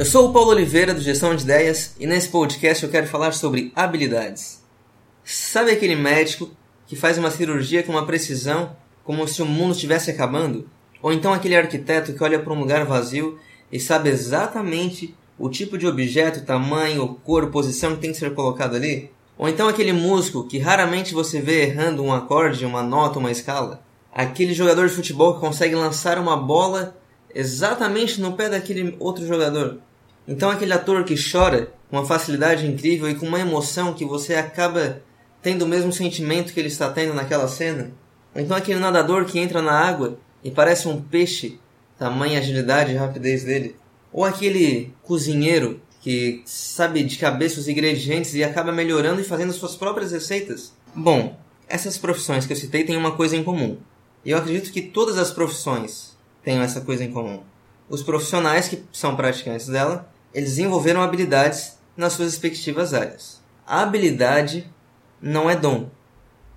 Eu sou o Paulo Oliveira do Gestão de Ideias e nesse podcast eu quero falar sobre habilidades. Sabe aquele médico que faz uma cirurgia com uma precisão como se o mundo estivesse acabando? Ou então aquele arquiteto que olha para um lugar vazio e sabe exatamente o tipo de objeto, tamanho, cor, posição que tem que ser colocado ali? Ou então aquele músico que raramente você vê errando um acorde, uma nota, uma escala? Aquele jogador de futebol que consegue lançar uma bola exatamente no pé daquele outro jogador. Então aquele ator que chora com uma facilidade incrível e com uma emoção que você acaba tendo o mesmo sentimento que ele está tendo naquela cena. Então aquele nadador que entra na água e parece um peixe, tamanha agilidade e rapidez dele. Ou aquele cozinheiro que sabe de cabeça os ingredientes e acaba melhorando e fazendo suas próprias receitas. Bom, essas profissões que eu citei têm uma coisa em comum. E eu acredito que todas as profissões tenham essa coisa em comum. Os profissionais que são praticantes dela, eles desenvolveram habilidades nas suas respectivas áreas. A habilidade não é dom.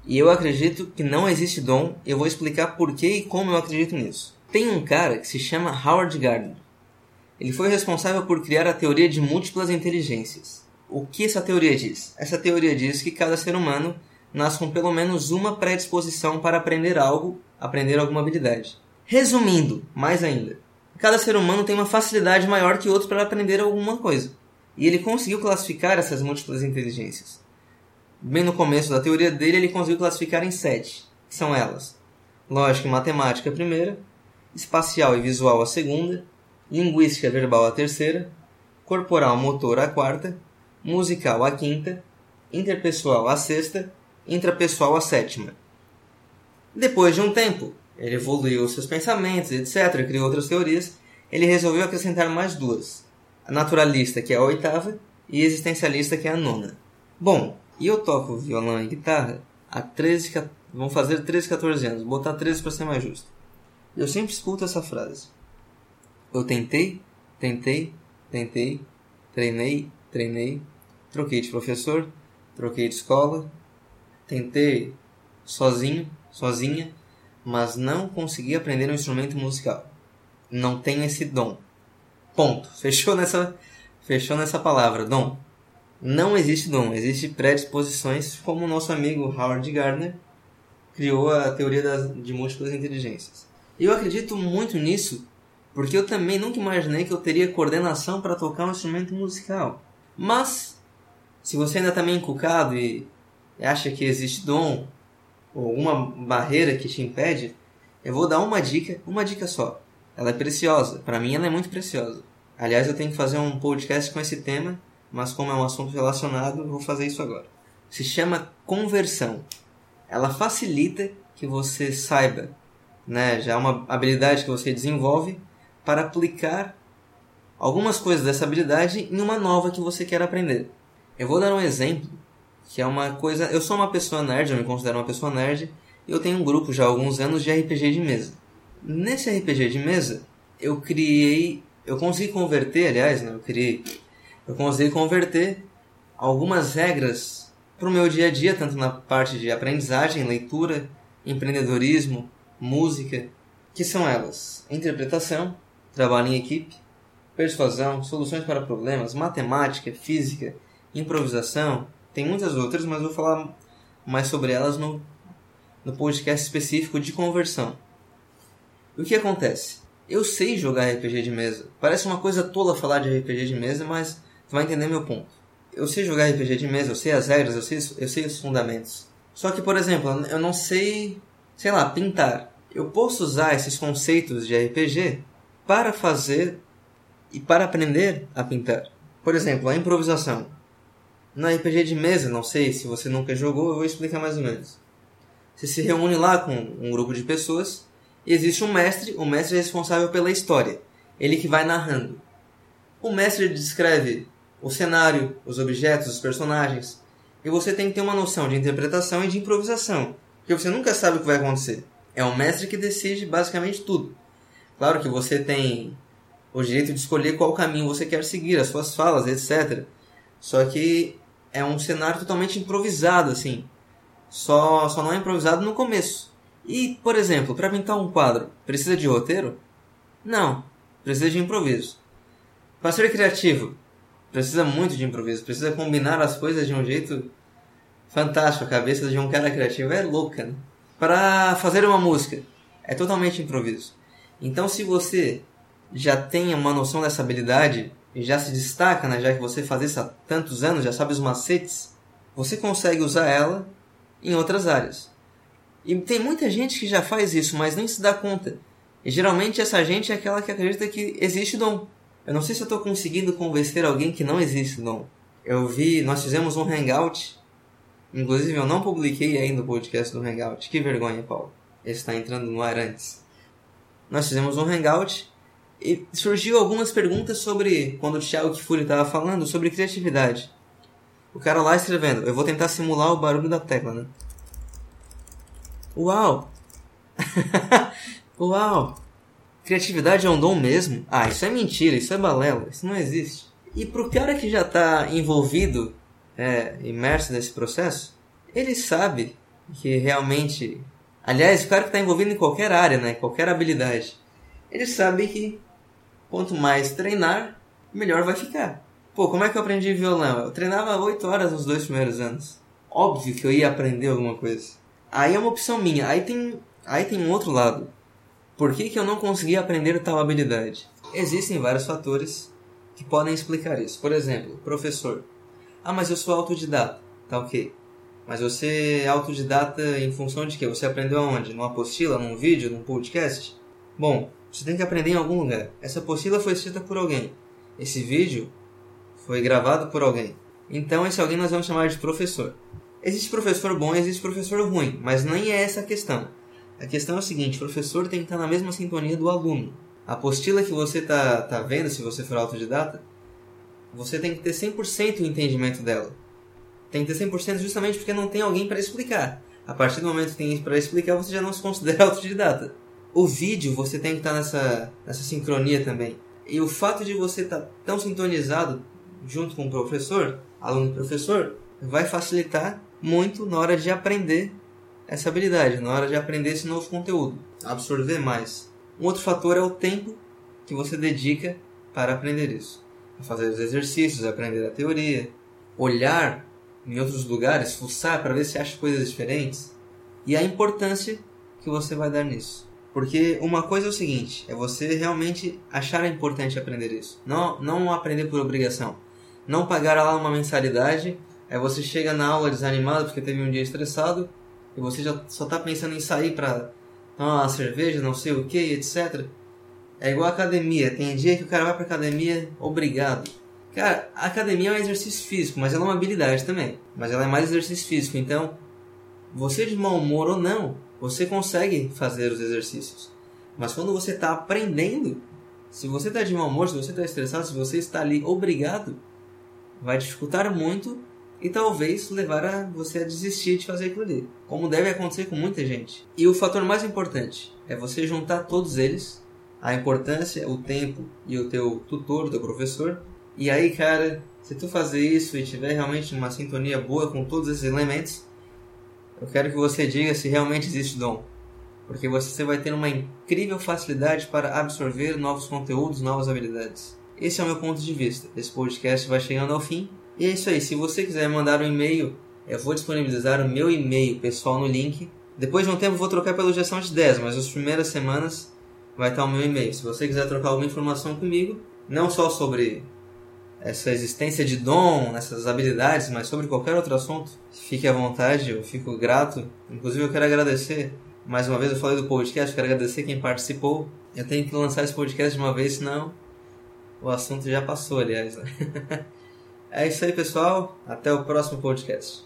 E eu acredito que não existe dom, e eu vou explicar por que e como eu acredito nisso. Tem um cara que se chama Howard Gardner. Ele foi responsável por criar a teoria de múltiplas inteligências. O que essa teoria diz? Essa teoria diz que cada ser humano nasce com pelo menos uma predisposição para aprender algo, aprender alguma habilidade. Resumindo, mais ainda, cada ser humano tem uma facilidade maior que outro para aprender alguma coisa. E ele conseguiu classificar essas múltiplas inteligências. Bem no começo da teoria dele, ele conseguiu classificar em sete, que são elas: lógica e matemática a primeira, espacial e visual a segunda, linguística verbal a terceira, corporal motor a quarta, musical a quinta, interpessoal a sexta, intrapessoal a sétima. Depois de um tempo, ele evoluiu seus pensamentos, etc., criou outras teorias. Ele resolveu acrescentar mais duas: a naturalista, que é a oitava, e a existencialista, que é a nona. Bom, e eu toco violão e guitarra há 13, vão fazer 13, 14 anos, botar 13 para ser mais justo. Eu sempre escuto essa frase. Eu tentei, tentei, tentei, treinei, treinei, troquei de professor, troquei de escola, tentei sozinho, sozinha, mas não consegui aprender um instrumento musical. Não tenho esse dom. Ponto. Fechou nessa, fechou nessa palavra, dom. Não existe dom, existe predisposições, como o nosso amigo Howard Gardner criou a teoria das, de múltiplas inteligências. Eu acredito muito nisso, porque eu também nunca imaginei que eu teria coordenação para tocar um instrumento musical. Mas, se você ainda está meio encucado e acha que existe dom, ou alguma barreira que te impede, eu vou dar uma dica, uma dica só. Ela é preciosa, para mim ela é muito preciosa. Aliás, eu tenho que fazer um podcast com esse tema, mas como é um assunto relacionado, vou fazer isso agora. Se chama conversão. Ela facilita que você saiba, né, já é uma habilidade que você desenvolve para aplicar algumas coisas dessa habilidade em uma nova que você quer aprender. Eu vou dar um exemplo que é uma coisa. Eu sou uma pessoa nerd, eu me considero uma pessoa nerd, e eu tenho um grupo já há alguns anos de RPG de mesa. Nesse RPG de mesa, eu criei. Eu consegui converter, aliás, né, eu criei. Eu consegui converter algumas regras para o meu dia a dia, tanto na parte de aprendizagem, leitura, empreendedorismo, música, que são elas: interpretação, trabalho em equipe, persuasão, soluções para problemas, matemática, física, improvisação, tem muitas outras, mas vou falar mais sobre elas no, no podcast específico de conversão. O que acontece? Eu sei jogar RPG de mesa. Parece uma coisa tola falar de RPG de mesa, mas tu vai entender meu ponto. Eu sei jogar RPG de mesa, eu sei as regras, eu sei, eu sei os fundamentos. Só que, por exemplo, eu não sei, sei lá, pintar. Eu posso usar esses conceitos de RPG para fazer e para aprender a pintar. Por exemplo, a improvisação. Na RPG de mesa, não sei se você nunca jogou, eu vou explicar mais ou menos. Você se reúne lá com um grupo de pessoas e existe um mestre, o mestre é responsável pela história, ele que vai narrando. O mestre descreve o cenário, os objetos, os personagens, e você tem que ter uma noção de interpretação e de improvisação, porque você nunca sabe o que vai acontecer. É o mestre que decide basicamente tudo. Claro que você tem o direito de escolher qual caminho você quer seguir, as suas falas, etc. Só que é um cenário totalmente improvisado, assim. Só, só não é improvisado no começo. E, por exemplo, para pintar um quadro, precisa de roteiro? Não, precisa de improviso. Para ser criativo, precisa muito de improviso, precisa combinar as coisas de um jeito fantástico. A cabeça de um cara criativo é louca, né? Para fazer uma música, é totalmente improviso. Então, se você já tem uma noção dessa habilidade e já se destaca, né, já que você faz isso há tantos anos, já sabe os macetes, você consegue usar ela em outras áreas. E tem muita gente que já faz isso, mas nem se dá conta. E geralmente essa gente é aquela que acredita que existe dom. Eu não sei se eu estou conseguindo convencer alguém que não existe dom. Eu vi, nós fizemos um hangout. Inclusive eu não publiquei ainda o podcast do hangout. Que vergonha, Paulo. Esse está entrando no ar antes. Nós fizemos um hangout e surgiu algumas perguntas sobre quando o Thiago Kifuri estava falando sobre criatividade. O cara lá escrevendo, eu vou tentar simular o barulho da tecla, né? Uau! Uau! Criatividade é um dom mesmo? Ah, isso é mentira, isso é balela, isso não existe. E pro cara que já está envolvido, é, imerso nesse processo, ele sabe que realmente. Aliás, o cara que está envolvido em qualquer área, né, qualquer habilidade, ele sabe que quanto mais treinar, melhor vai ficar. Pô, como é que eu aprendi violão? Eu treinava 8 horas nos dois primeiros anos. Óbvio que eu ia aprender alguma coisa. Aí é uma opção minha. Aí tem, aí tem um outro lado. Por que, que eu não consegui aprender tal habilidade? Existem vários fatores que podem explicar isso. Por exemplo, professor. Ah, mas eu sou autodidata. Tá ok. Mas você é autodidata em função de quê? Você aprendeu aonde? Numa apostila, num vídeo, num podcast? Bom, você tem que aprender em algum lugar. Essa apostila foi escrita por alguém. Esse vídeo foi gravado por alguém. Então esse alguém nós vamos chamar de professor. Existe professor bom existe professor ruim, mas nem é essa a questão. A questão é o seguinte, o professor tem que estar na mesma sintonia do aluno. A apostila que você está tá vendo, se você for autodidata, você tem que ter 100% o entendimento dela. Tem que ter 100% justamente porque não tem alguém para explicar. A partir do momento que tem para explicar, você já não se considera autodidata. O vídeo, você tem que estar nessa, nessa sincronia também. E o fato de você estar tão sintonizado junto com o professor, aluno e professor, vai facilitar muito na hora de aprender essa habilidade, na hora de aprender esse novo conteúdo, absorver mais. Um outro fator é o tempo que você dedica para aprender isso. A fazer os exercícios, aprender a teoria, olhar em outros lugares, fuçar para ver se acha coisas diferentes e a importância que você vai dar nisso. Porque uma coisa é o seguinte, é você realmente achar importante aprender isso. Não, não aprender por obrigação. Não pagar lá uma mensalidade Aí você chega na aula desanimado porque teve um dia estressado e você já só tá pensando em sair para tomar uma cerveja, não sei o que, etc. É igual academia. Tem dia que o cara vai pra academia obrigado. Cara, a academia é um exercício físico, mas ela é uma habilidade também. Mas ela é mais exercício físico. Então, você de mau humor ou não, você consegue fazer os exercícios. Mas quando você está aprendendo, se você está de mau humor, se você está estressado, se você está ali obrigado, vai dificultar muito e talvez levar a você a desistir de fazer aquilo ali, como deve acontecer com muita gente. E o fator mais importante é você juntar todos eles, a importância, o tempo e o teu tutor, o teu professor. E aí, cara, se tu fazer isso e tiver realmente uma sintonia boa com todos esses elementos, eu quero que você diga se realmente existe dom. Porque você vai ter uma incrível facilidade para absorver novos conteúdos, novas habilidades. Esse é o meu ponto de vista. Esse podcast vai chegando ao fim e é isso aí. Se você quiser mandar um e-mail, eu vou disponibilizar o meu e-mail pessoal no link. Depois de um tempo vou trocar pela gestão de 10, mas as primeiras semanas vai estar o meu e-mail. Se você quiser trocar alguma informação comigo, não só sobre essa existência de dom, essas habilidades, mas sobre qualquer outro assunto, fique à vontade, eu fico grato. Inclusive eu quero agradecer, mais uma vez eu falei do podcast, quero agradecer quem participou. Eu tenho que lançar esse podcast de uma vez, senão o assunto já passou, aliás. É isso aí, pessoal. Até o próximo podcast.